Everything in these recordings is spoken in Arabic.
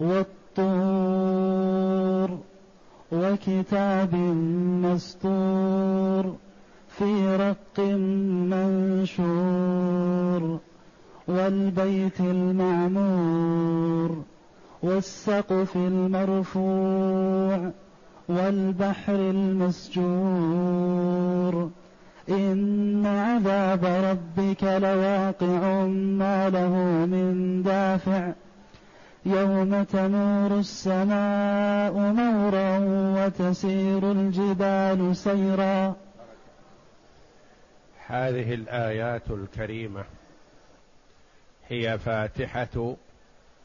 والطور وكتاب مسطور في رق منشور والبيت المعمور والسقف المرفوع والبحر المسجور إن عذاب ربك لواقع ما له من دافع يوم تمور السماء مورا وتسير الجبال سيرا. هذه الآيات الكريمة هي فاتحة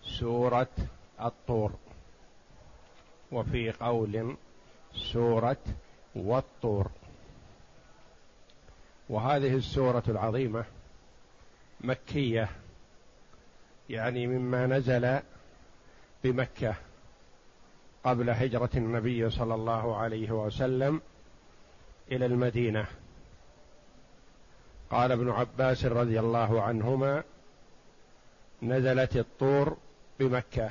سورة الطور وفي قول سورة والطور. وهذه السورة العظيمة مكية يعني مما نزل بمكة قبل هجرة النبي صلى الله عليه وسلم إلى المدينة. قال ابن عباس رضي الله عنهما نزلت الطور بمكة.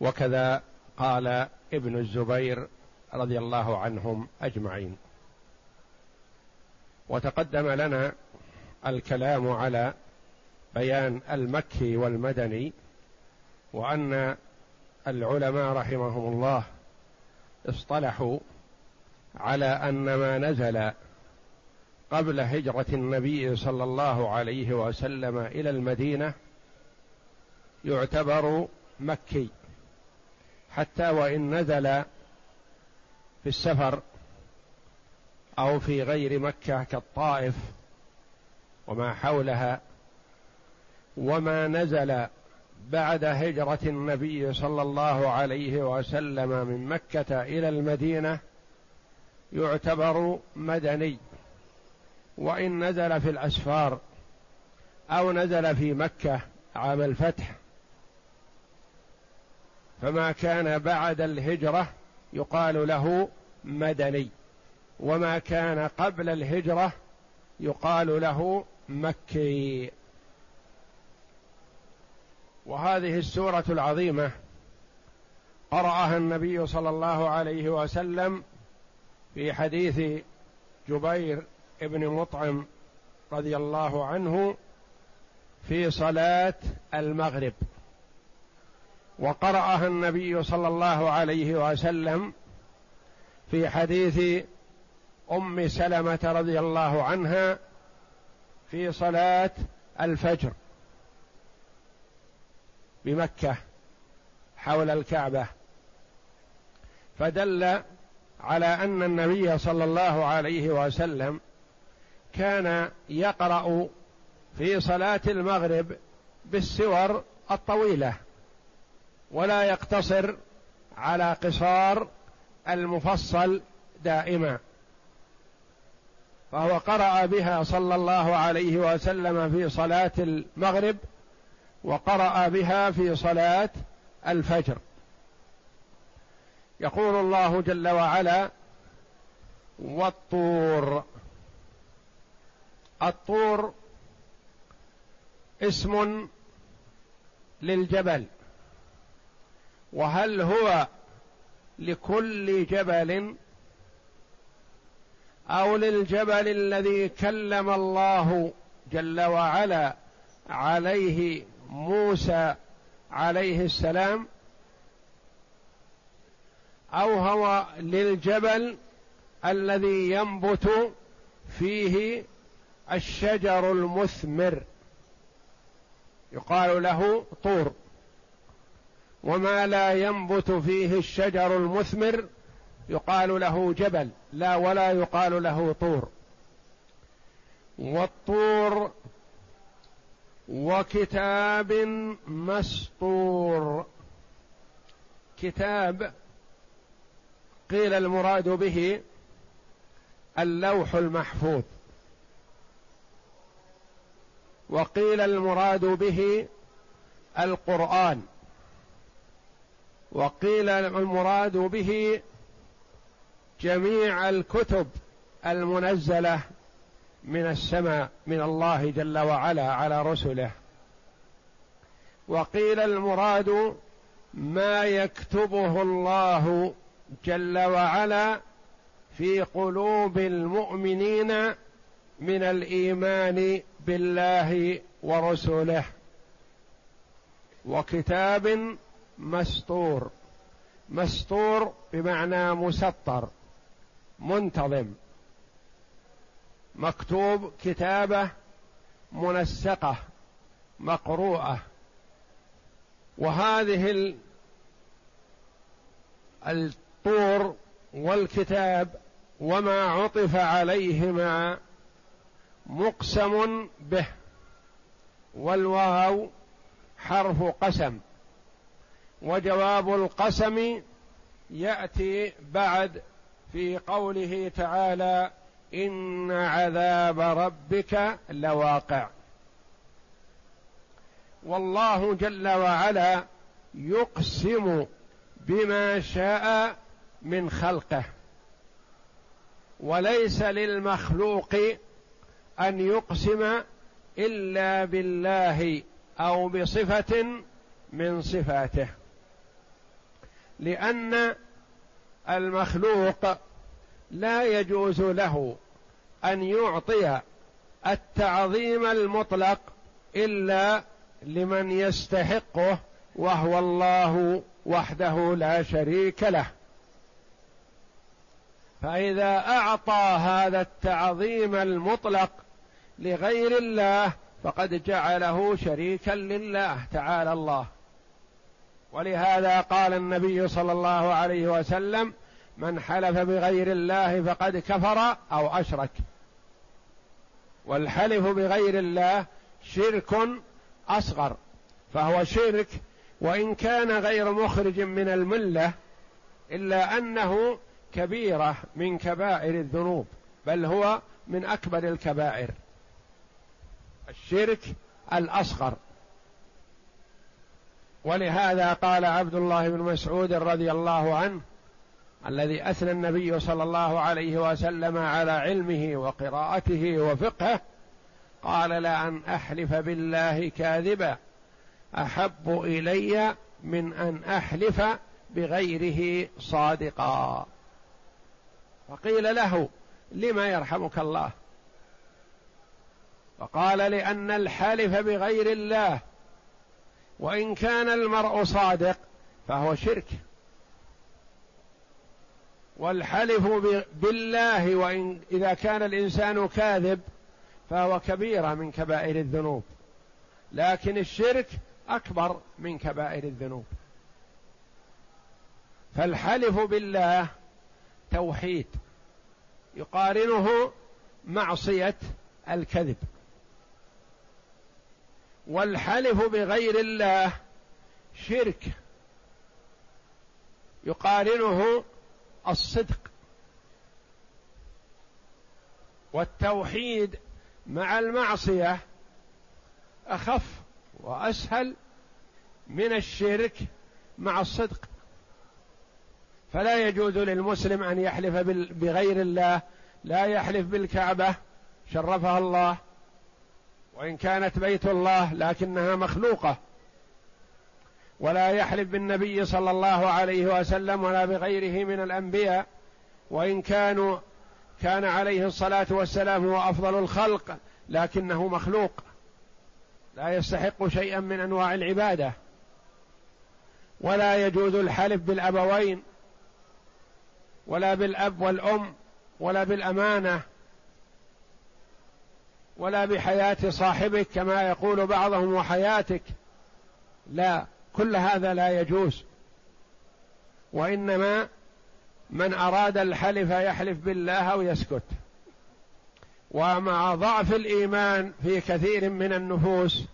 وكذا قال ابن الزبير رضي الله عنهم أجمعين. وتقدم لنا الكلام على بيان المكي والمدني وأن العلماء رحمهم الله اصطلحوا على أن ما نزل قبل هجرة النبي صلى الله عليه وسلم إلى المدينة يعتبر مكي حتى وإن نزل في السفر أو في غير مكة كالطائف وما حولها وما نزل بعد هجرة النبي صلى الله عليه وسلم من مكة إلى المدينة يعتبر مدني وإن نزل في الأسفار أو نزل في مكة عام الفتح. فما كان بعد الهجرة يقال له مدني وما كان قبل الهجرة يقال له مكي. وهذه السورة العظيمة قرأها النبي صلى الله عليه وسلم في حديث جبير بن مطعم رضي الله عنه في صلاة المغرب. وقرأها النبي صلى الله عليه وسلم في حديث أم سلمة رضي الله عنها في صلاة الفجر. بمكة حول الكعبة فدل على أن النبي صلى الله عليه وسلم كان يقرأ في صلاة المغرب بالسور الطويلة ولا يقتصر على قصار المفصل دائما. فهو قرأ بها صلى الله عليه وسلم في صلاة المغرب وقرأ بها في صلاة الفجر. يقول الله جل وعلا والطور. الطور اسم للجبل وهل هو لكل جبل أو للجبل الذي كلم الله جل وعلا عليه موسى عليه السلام أو هو للجبل الذي ينبت فيه الشجر المثمر. يقال له طور. وما لا ينبت فيه الشجر المثمر يقال له جبل لا ولا يقال له طور. والطور وكتاب مسطور. كتاب قيل المراد به اللوح المحفوظ. وقيل المراد به القرآن. وقيل المراد به جميع الكتب المنزلة. من السماء من الله جل وعلا على رسله. وقيل المراد ما يكتبه الله جل وعلا في قلوب المؤمنين من الإيمان بالله ورسله. وكتاب مستور مستور بمعنى مسطر منتظم. مكتوب كتابة منسقة مقروءة. وهذه الطور والكتاب وما عطف عليهما مقسم به والواو حرف قسم. وجواب القسم يأتي بعد في قوله تعالى إن عذاب ربك لواقع. والله جل وعلا يقسم بما شاء من خلقه. وليس للمخلوق أن يقسم إلا بالله أو بصفة من صفاته. لأن المخلوق لا يجوز له أن يعطي التعظيم المطلق إلا لمن يستحقه وهو الله وحده لا شريك له. فإذا أعطى هذا التعظيم المطلق لغير الله فقد جعله شريكا لله تعالى الله. ولهذا قال النبي صلى الله عليه وسلم من حلف بغير الله فقد كفر أو أشرك. والحلف بغير الله شرك أصغر فهو شرك وإن كان غير مخرج من الملة إلا أنه كبيرة من كبائر الذنوب بل هو من أكبر الكبائر. الشرك الأصغر. ولهذا قال عبد الله بن مسعود رضي الله عنه الذي أثنى النبي صلى الله عليه وسلم على علمه وقراءته وفقهه قال لأن أحلف بالله كاذبا أحب إلي من أن أحلف بغيره صادقا. فقيل له لما يرحمك الله؟ فقال لأن الحالف بغير الله وإن كان المرء صادق فهو شرك. والحلف بالله وإن إذا كان الإنسان كاذب فهو كبيره من كبائر الذنوب. لكن الشرك أكبر من كبائر الذنوب. فالحلف بالله توحيد يقارنه معصية الكذب. والحلف بغير الله شرك يقارنه الصدق والتوحيد مع المعصية أخف وأسهل من الشرك مع الصدق. فلا يجوز للمسلم أن يحلف بغير الله لا يحلف بالكعبة شرفها الله وإن كانت بيت الله لكنها مخلوقة. ولا يحلف بالنبي صلى الله عليه وسلم ولا بغيره من الأنبياء وإن كانوا كان عليه الصلاة والسلام هو أفضل الخلق لكنه مخلوق. لا يستحق شيئا من أنواع العبادة. ولا يجوز الحلف بالأبوين ولا بالأب والأم ولا بالأمانة ولا بحياة صاحبك كما يقول بعضهم وحياتك. لا. كل هذا لا يجوز. وإنما من أراد الحلف يحلف بالله أو يسكت. ومع ضعف الإيمان في كثير من النفوس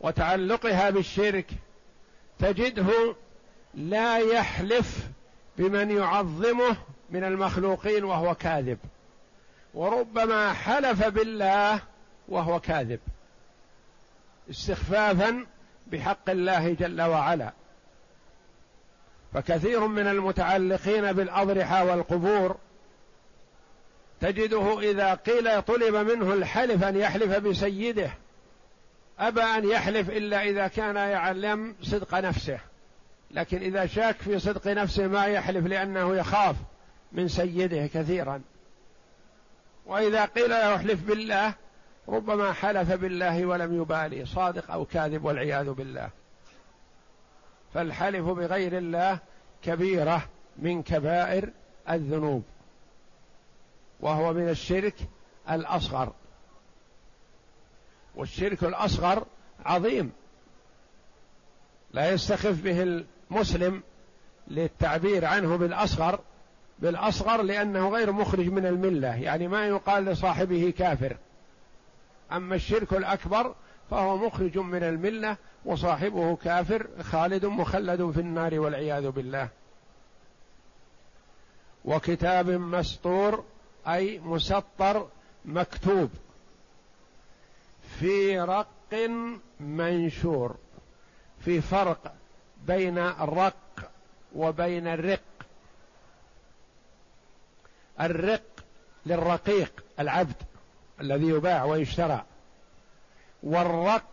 وتعلقها بالشرك تجده لا يحلف بمن يعظمه من المخلوقين وهو كاذب. وربما حلف بالله وهو كاذب. استخفافا بحق الله جل وعلا. فكثير من المتعلقين بالأضرحة والقبور تجده إذا قيل طلب منه الحلف أن يحلف بسيده أبى أن يحلف إلا إذا كان يعلم صدق نفسه. لكن إذا شاك في صدق نفسه ما يحلف لأنه يخاف من سيده كثيرا. وإذا قيل له احلف بالله ربما حلف بالله ولم يبالي صادق أو كاذب والعياذ بالله. فالحلف بغير الله كبيرة من كبائر الذنوب وهو من الشرك الأصغر. والشرك الأصغر عظيم لا يستخف به المسلم للتعبير عنه بالأصغر بالأصغر لأنه غير مخرج من الملة يعني ما يقال لصاحبه كافر. أما الشرك الأكبر فهو مخرج من الملة وصاحبه كافر خالد مخلد في النار والعياذ بالله. وكتاب مسطور أي مسطر مكتوب في رق منشور في فرق بين الرق وبين الرق. الرق للرقيق العبد. الذي يباع ويشترى. والرق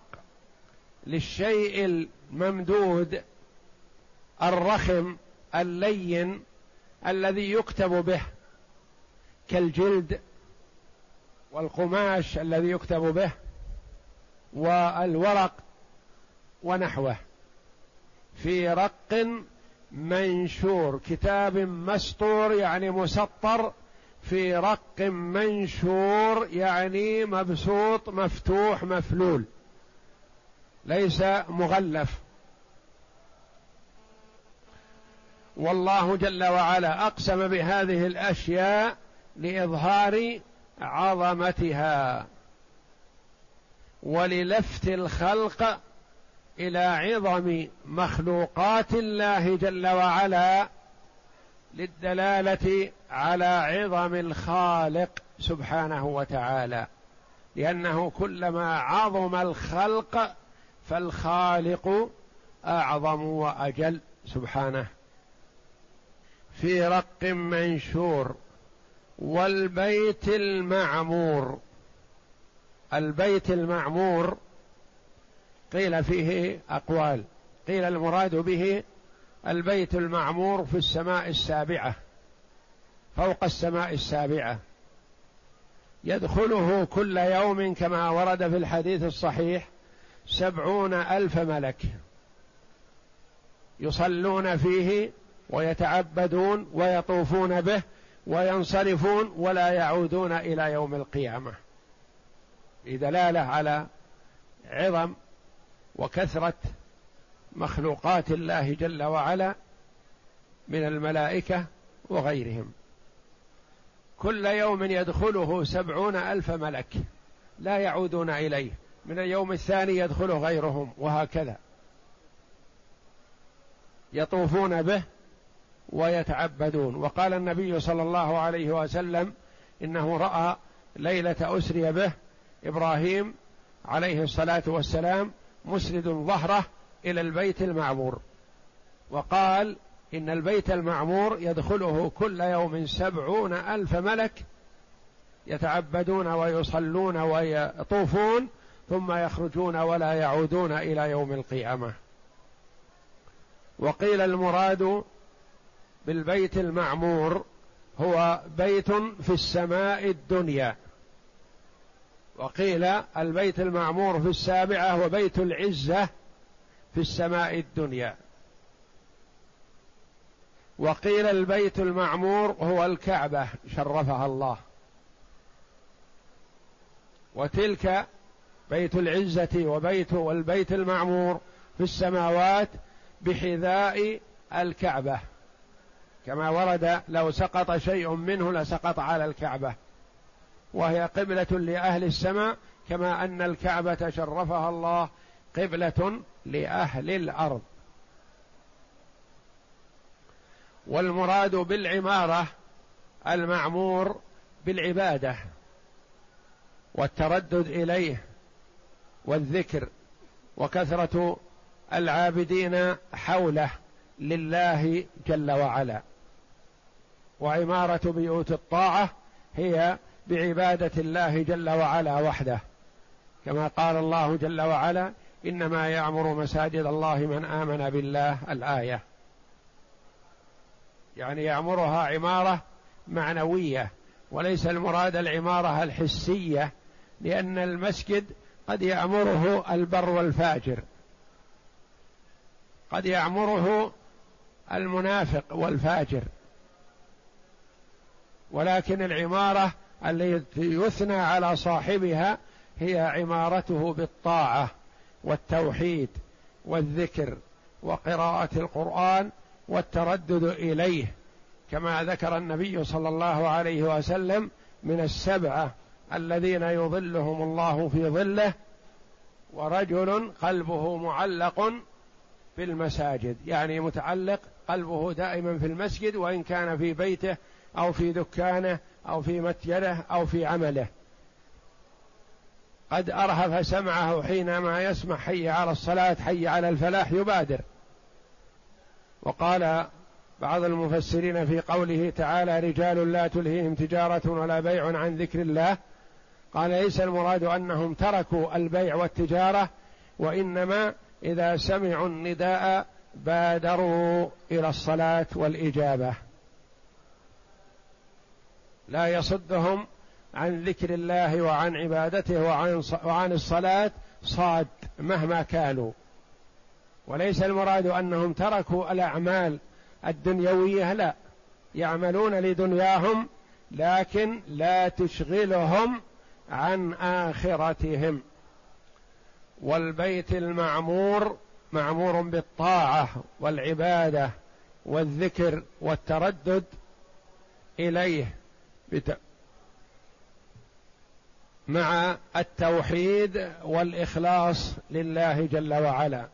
للشيء الممدود الرخم اللين الذي يكتب به كالجلد والقماش الذي يكتب به والورق ونحوه. في رق منشور كتاب مسطور يعني مسطر في رق منشور يعني مبسوط مفتوح مفلول. ليس مغلف. والله جل وعلا أقسم بهذه الأشياء لإظهار عظمتها وللفت الخلق إلى عظم مخلوقات الله جل وعلا للدلالة على عظم الخالق سبحانه وتعالى لأنه كلما عظم الخلق فالخالق أعظم وأجل سبحانه. في رق منشور والبيت المعمور البيت المعمور قيل فيه أقوال قيل المراد به البيت المعمور في السماء السابعة. فوق السماء السابعة. يدخله كل يوم كما ورد في الحديث الصحيح سبعون ألف ملك يصلون فيه ويتعبدون ويطوفون به وينصرفون ولا يعودون إلى يوم القيامة. بدلاله على عظم وكثرة مخلوقات الله جل وعلا من الملائكة وغيرهم. كل يوم يدخله سبعون ألف ملك لا يعودون إليه. من اليوم الثاني يدخله غيرهم وهكذا. يطوفون به ويتعبدون. وقال النبي صلى الله عليه وسلم إنه رأى ليلة أسري به إبراهيم عليه الصلاة والسلام مسند ظهره إلى البيت المعمور. وقال إن البيت المعمور يدخله كل يوم سبعون ألف ملك يتعبدون ويصلون ويطوفون ثم يخرجون ولا يعودون إلى يوم القيامة. وقيل المراد بالبيت المعمور هو بيت في السماء الدنيا. وقيل البيت المعمور في السابعة وبيت العزة في السماء الدنيا. وقيل البيت المعمور هو الكعبة شرفها الله. وتلك بيت العزة وبيت والبيت المعمور في السماوات بحذاء الكعبة. كما ورد لو سقط شيء منه لسقط على الكعبة. وهي قبلة لأهل السماء كما أن الكعبة شرفها الله قبلة لأهل الأرض. والمراد بالعمارة المعمور بالعبادة والتردد إليه والذكر وكثرة العابدين حوله لله جل وعلا. وعمارة بيوت الطاعة هي بعبادة الله جل وعلا وحده. كما قال الله جل وعلا إنما يعمر مساجد الله من آمن بالله الآية. يعني يعمرها عمارة معنوية وليس المراد العمارة الحسية لأن المسجد قد يعمره البر والفاجر. قد يعمره المنافق والفاجر. ولكن العمارة التي يثنى على صاحبها هي عمارته بالطاعة والتوحيد والذكر وقراءة القرآن والتردد إليه كما ذكر النبي صلى الله عليه وسلم من السبعه الذين يظلهم الله في ظله ورجل قلبه معلق في المساجد يعني متعلق قلبه دائما في المسجد وإن كان في بيته أو في دكانه أو في متجره أو في عمله. قد أرهف سمعه حينما يسمع حي على الصلاة حي على الفلاح يبادر. وقال بعض المفسرين في قوله تعالى رجال لا تلهيهم تجارة ولا بيع عن ذكر الله قال ليس المراد أنهم تركوا البيع والتجارة وإنما إذا سمعوا النداء بادروا إلى الصلاة والإجابة. لا يصدهم عن ذكر الله وعن عبادته وعن وعن الصلاة صاد مهما كانوا. وليس المراد أنهم تركوا الأعمال الدنيوية لا يعملون لدنياهم لكن لا تشغلهم عن آخرتهم والبيت المعمور معمور بالطاعة والعبادة والذكر والتردد إليه. مع التوحيد والإخلاص لله جل وعلا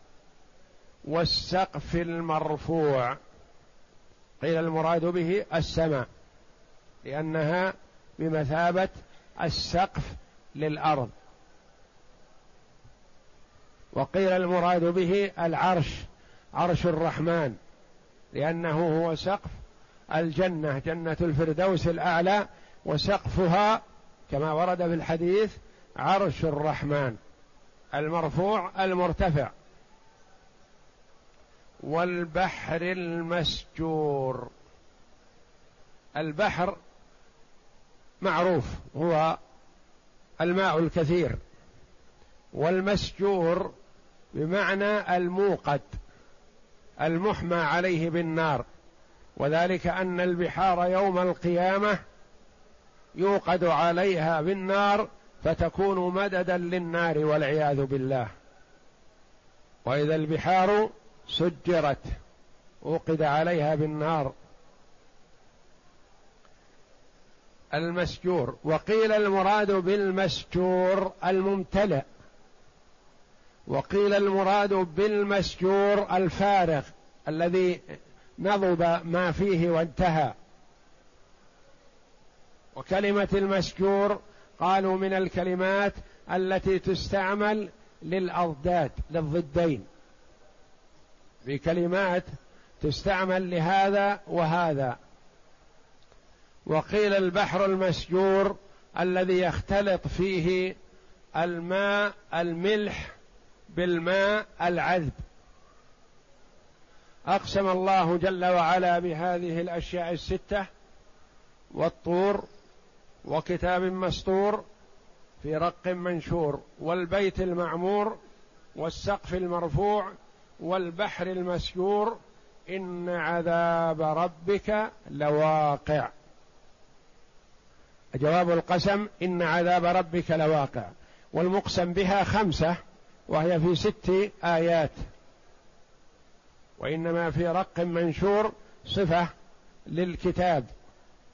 والسقف المرفوع. قيل المراد به السماء لأنها بمثابة السقف للأرض. وقيل المراد به العرش عرش الرحمن لأنه هو سقف الجنة جنة الفردوس الأعلى وسقفها كما ورد في الحديث عرش الرحمن المرفوع المرتفع. والبحر المسجور. البحر معروف هو الماء الكثير. والمسجور بمعنى الموقد المحمى عليه بالنار. وذلك أن البحار يوم القيامة يوقد عليها بالنار فتكون مددا للنار والعياذ بالله. وإذا البحار سجرت أوقد عليها بالنار. المسجور وقيل المراد بالمسجور الممتلئ. وقيل المراد بالمسجور الفارغ الذي نضب ما فيه وانتهى. وكلمة المسجور قالوا من الكلمات التي تستعمل للأضداد للضدين. في كلمات تستعمل لهذا وهذا. وقيل البحر المسجور الذي يختلط فيه الماء الملح بالماء العذب. أقسم الله جل وعلا بهذه الأشياء الستة والطور وكتاب مسطور في رق منشور والبيت المعمور والسقف المرفوع والبحر المسجور إن عذاب ربك لواقع. جواب القسم إن عذاب ربك لواقع. والمقسم بها خمسة وهي في ست آيات. وإنما في رق منشور صفة للكتاب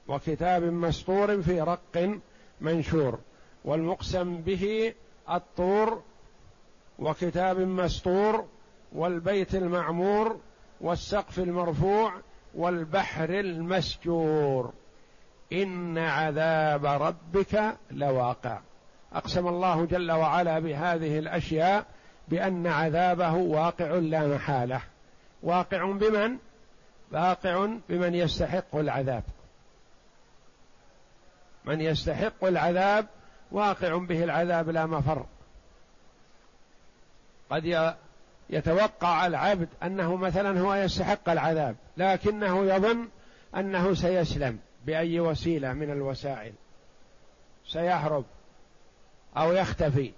وكتاب مسطور في رق منشور. والمقسم به الطور وكتاب مسطور والبيت المعمور والسقف المرفوع والبحر المسجور. إن عذاب ربك لواقع. أقسم الله جل وعلا بهذه الأشياء بأن عذابه واقع لا محالة. واقع بمن؟ واقع بمن يستحق العذاب. من يستحق العذاب واقع به العذاب لا مفر. قد يتوقع العبد أنه مثلا هو يستحق العذاب لكنه يظن أنه سيسلم بأي وسيلة من الوسائل. سيهرب أو يختفي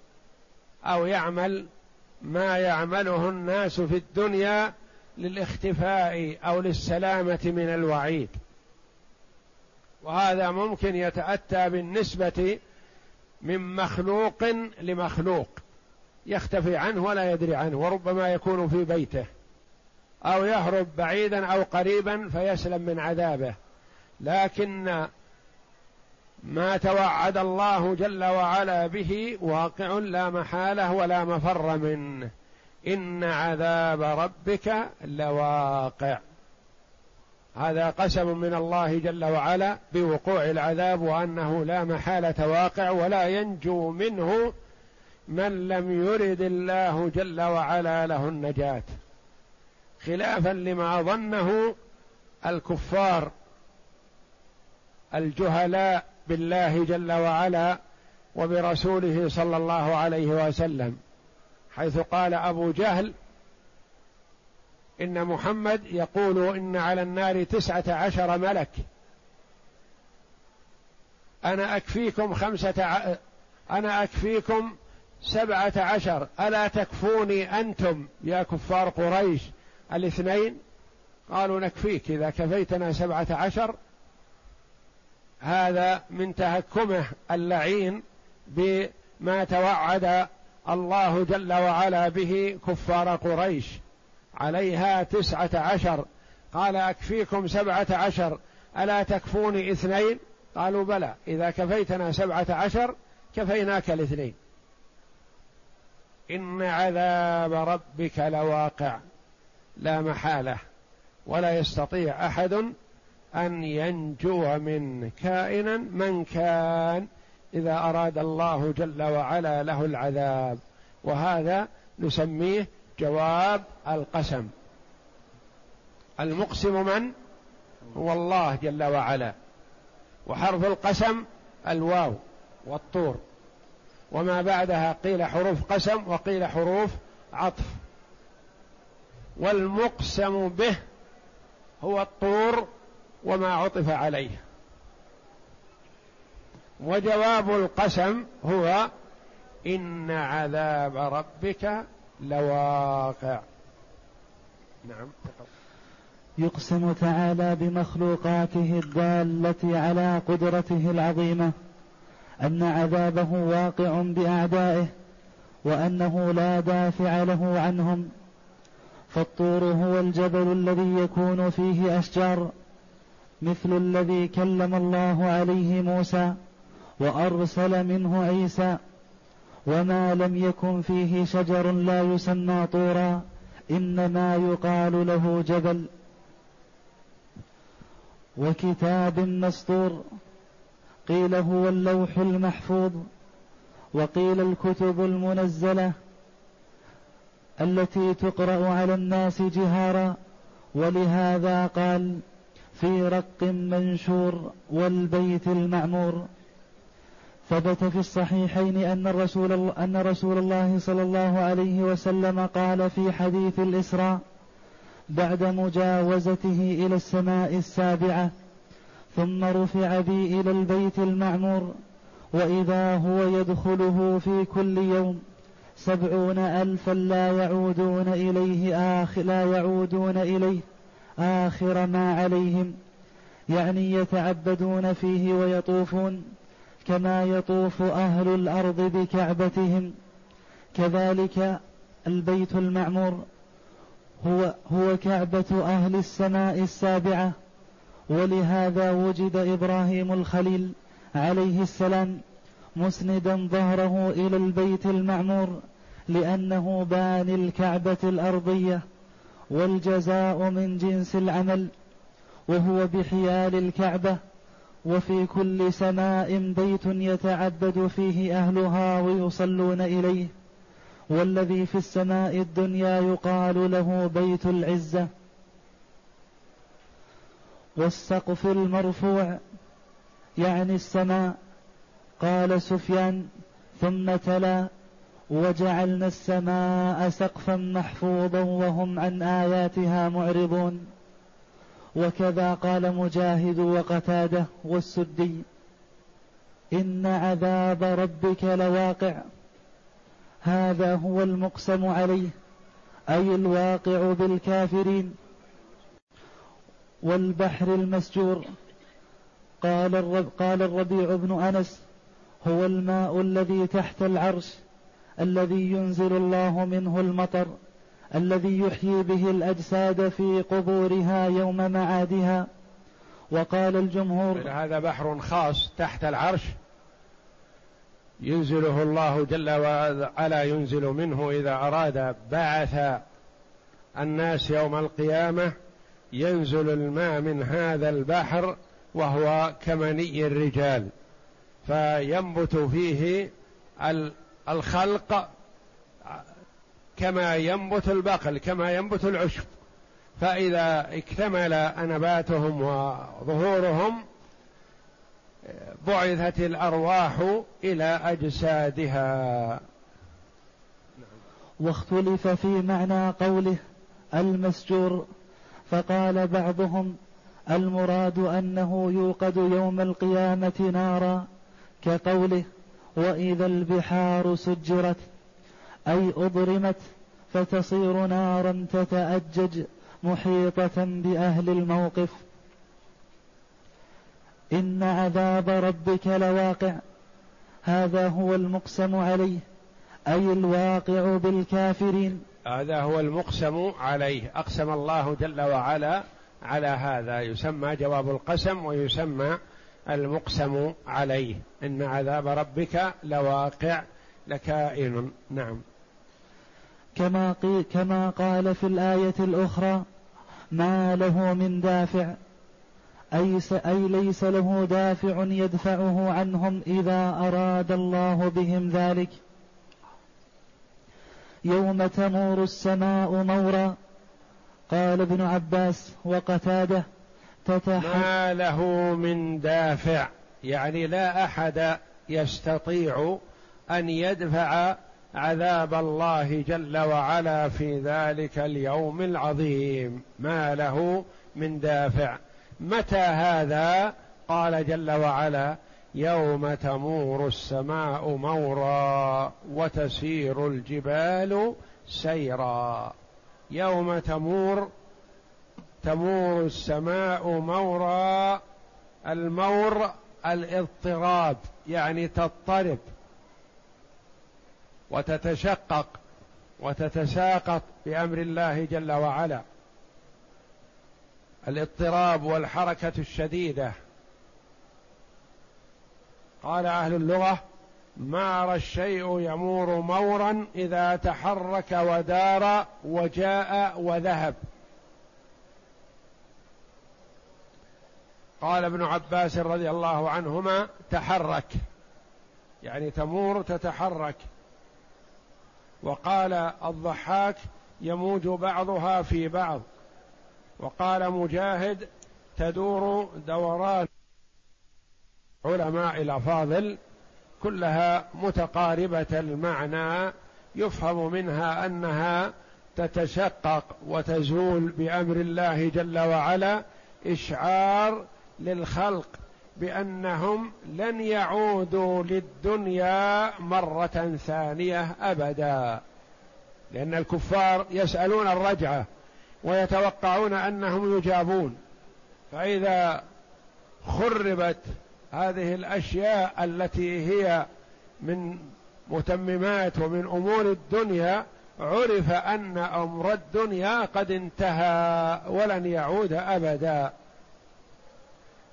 أو يعمل ما يعمله الناس في الدنيا للاختفاء أو للسلامة من الوعيد. وهذا ممكن يتأتى بالنسبة من مخلوق لمخلوق. يختفي عنه ولا يدري عنه وربما يكون في بيته. أو يهرب بعيدا أو قريبا فيسلم من عذابه. لكن ما توعد الله جل وعلا به واقع لا محالة ولا مفر منه. إن عذاب ربك لواقع. هذا قسم من الله جل وعلا بوقوع العذاب وأنه لا محالة واقع ولا ينجو منه من لم يرد الله جل وعلا له النجاة خلافا لما ظنه الكفار الجهلاء بالله جل وعلا وبرسوله صلى الله عليه وسلم حيث قال أبو جهل إن محمد يقول إن على النار تسعة عشر ملك أنا أكفيكم خمسة ع... أنا أكفيكم سبعة عشر. ألا تكفوني أنتم يا كفار قريش؟ الاثنين؟ قالوا نكفيك. إذا كفيتنا سبعة عشر هذا من تهكمه اللعين بما توعد الله جل وعلا به كفار قريش. عليها تسعة عشر. قال أكفيكم سبعة عشر. ألا تكفوني اثنين؟ قالوا بلى. إذا كفيتنا سبعة عشر كفيناك الاثنين. إن عذاب ربك لواقع لا محالة ولا يستطيع أحد أن ينجو من كائنا من كان إذا أراد الله جل وعلا له العذاب. وهذا نسميه جواب القسم. المقسم من؟ هو الله جل وعلا. وحرف القسم الواو والطور. وما بعدها قيل حروف قسم وقيل حروف عطف. والمقسم به هو الطور وما عطف عليه. وجواب القسم هو إن عذاب ربك لواقع. نعم يقسم تعالى بمخلوقاته الدالة على قدرته العظيمة أن عذابه واقع بأعدائه وأنه لا دافع له عنهم فالطور هو الجبل الذي يكون فيه أشجار مثل الذي كلم الله عليه موسى وأرسل منه عيسى وما لم يكن فيه شجر لا يسمى طورا إنما يقال له جبل. وكتاب مسطور قيل هو اللوح المحفوظ وقيل الكتب المنزلة التي تقرأ على الناس جهارا ولهذا قال في رق منشور والبيت المعمور ثبت في الصحيحين أن الرسول أن رسول الله صلى الله عليه وسلم قال في حديث الإسراء بعد مجاوزته إلى السماء السابعة ثم رفع بي إلى البيت المعمور وإذا هو يدخله في كل يوم سبعون ألفا لا يعودون إليه آخر لا يعودون إليه آخر ما عليهم يعني يتعبدون فيه ويطوفون كما يطوف أهل الأرض بكعبتهم. كذلك البيت المعمور هو هو كعبة أهل السماء السابعة. ولهذا وجد إبراهيم الخليل عليه السلام مسندا ظهره إلى البيت المعمور لأنه باني الكعبة الأرضية والجزاء من جنس العمل وهو بحيال الكعبة وفي كل سماء بيت يتعبد فيه أهلها ويصلون إليه والذي في السماء الدنيا يقال له بيت العزة. والسقف المرفوع يعني السماء. قال سفيان ثم تلا وجعلنا السماء سقفا محفوظا وهم عن آياتها معرضون. وكذا قال مجاهد وقتاده والسدي إن عذاب ربك لواقع. هذا هو المقسم عليه أي الواقع بالكافرين. والبحر المسجور. قال الرب قال الربيع بن أنس هو الماء الذي تحت العرش الذي ينزل الله منه المطر الذي يحيي به الأجساد في قبورها يوم معادها. وقال الجمهور هذا بحر خاص تحت العرش ينزله الله جل وعلا ينزل منه إذا أراد بعث الناس يوم القيامة ينزل الماء من هذا البحر وهو كمني الرجال فينبت فيه الخلق كما ينبت البقل كما ينبت العشب. فإذا اكتمل نباتهم وظهورهم بعثت الأرواح إلى أجسادها. واختلف في معنى قوله المسجور فقال بعضهم المراد أنه يوقد يوم القيامة نارا كقوله وإذا البحار سجرت أي أضرمت فتصير نارا تتأجج محيطة بأهل الموقف. إن عذاب ربك لواقع هذا هو المقسم عليه أي الواقع بالكافرين. هذا هو المقسم عليه. أقسم الله جل وعلا على هذا. يسمى جواب القسم ويسمى المقسم عليه. إن عذاب ربك لواقع لكائن. نعم. كما, قيل كما قال في الآية الأخرى ما له من دافع أي, أي ليس له دافع يدفعه عنهم إذا أراد الله بهم ذلك. يوم تمور السماء مورا. قال ابن عباس وقتاده ما له من دافع يعني لا أحد يستطيع أن يدفع عذاب الله جل وعلا في ذلك اليوم العظيم. ما له من دافع. متى هذا؟ قال جل وعلا يوم تمور السماء مورا وتسير الجبال سيرا. يوم تمور تمور السماء مورا المور الاضطراب يعني تضطرب وتتشقق وتتساقط بأمر الله جل وعلا. الاضطراب والحركة الشديدة. قال أهل اللغة مار الشيء يمور مورا إذا تحرك ودار وجاء وذهب. قال ابن عباس رضي الله عنهما تحرك يعني تمور تتحرك. وقال الضحاك يموج بعضها في بعض. وقال مجاهد تدور دوران. علماء الأفاضل كلها متقاربة المعنى يفهم منها أنها تتشقق وتزول بأمر الله جل وعلا إشعار للخلق بأنهم لن يعودوا للدنيا مرة ثانية أبدا. لأن الكفار يسألون الرجعة ويتوقعون أنهم يجابون. فإذا خربت هذه الأشياء التي هي من متممات ومن أمور الدنيا عرف أن أمر الدنيا قد انتهى ولن يعود أبدا.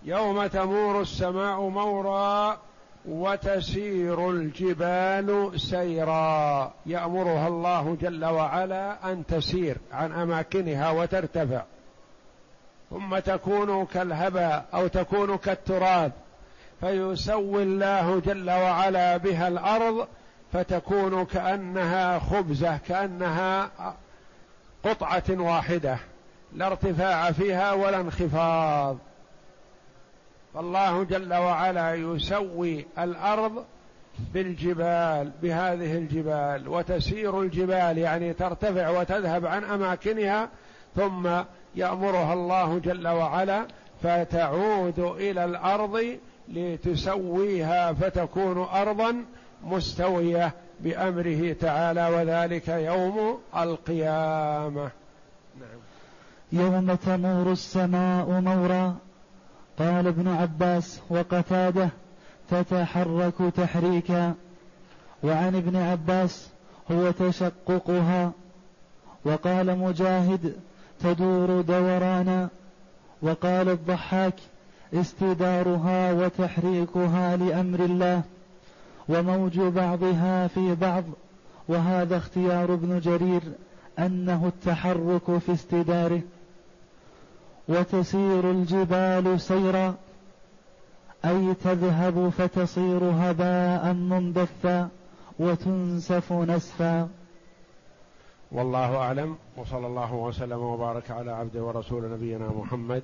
يوم تمور السماء مورا وتسير الجبال سيرا. يأمرها الله جل وعلا أن تسير عن أماكنها وترتفع. ثم تكون كالهباء أو تكون كالتراب. فيسوي الله جل وعلا بها الأرض فتكون كأنها خبزة كأنها قطعة واحدة لا ارتفاع فيها ولا انخفاض. فالله جل وعلا يسوي الأرض بالجبال بهذه الجبال وتسير الجبال يعني ترتفع وتذهب عن أماكنها ثم يأمرها الله جل وعلا فتعود إلى الأرض لتسويها فتكون ارضا مستوية بأمره تعالى وذلك يوم القيامة. نعم. يوم تمور السماء مورا. قال ابن عباس وقتاده تتحرك تحريكا. وعن ابن عباس هو تشققها. وقال مجاهد تدور دورانا وقال الضحاك استدارها وتحريكها لأمر الله وموج بعضها في بعض وهذا اختيار ابن جرير أنه التحرك في استداره. وتسير الجبال سيرا أي تذهب فتصير هباء منبثا وتنسف نسفا. والله أعلم وصلى الله وسلم وبارك على عبده ورسول نبينا محمد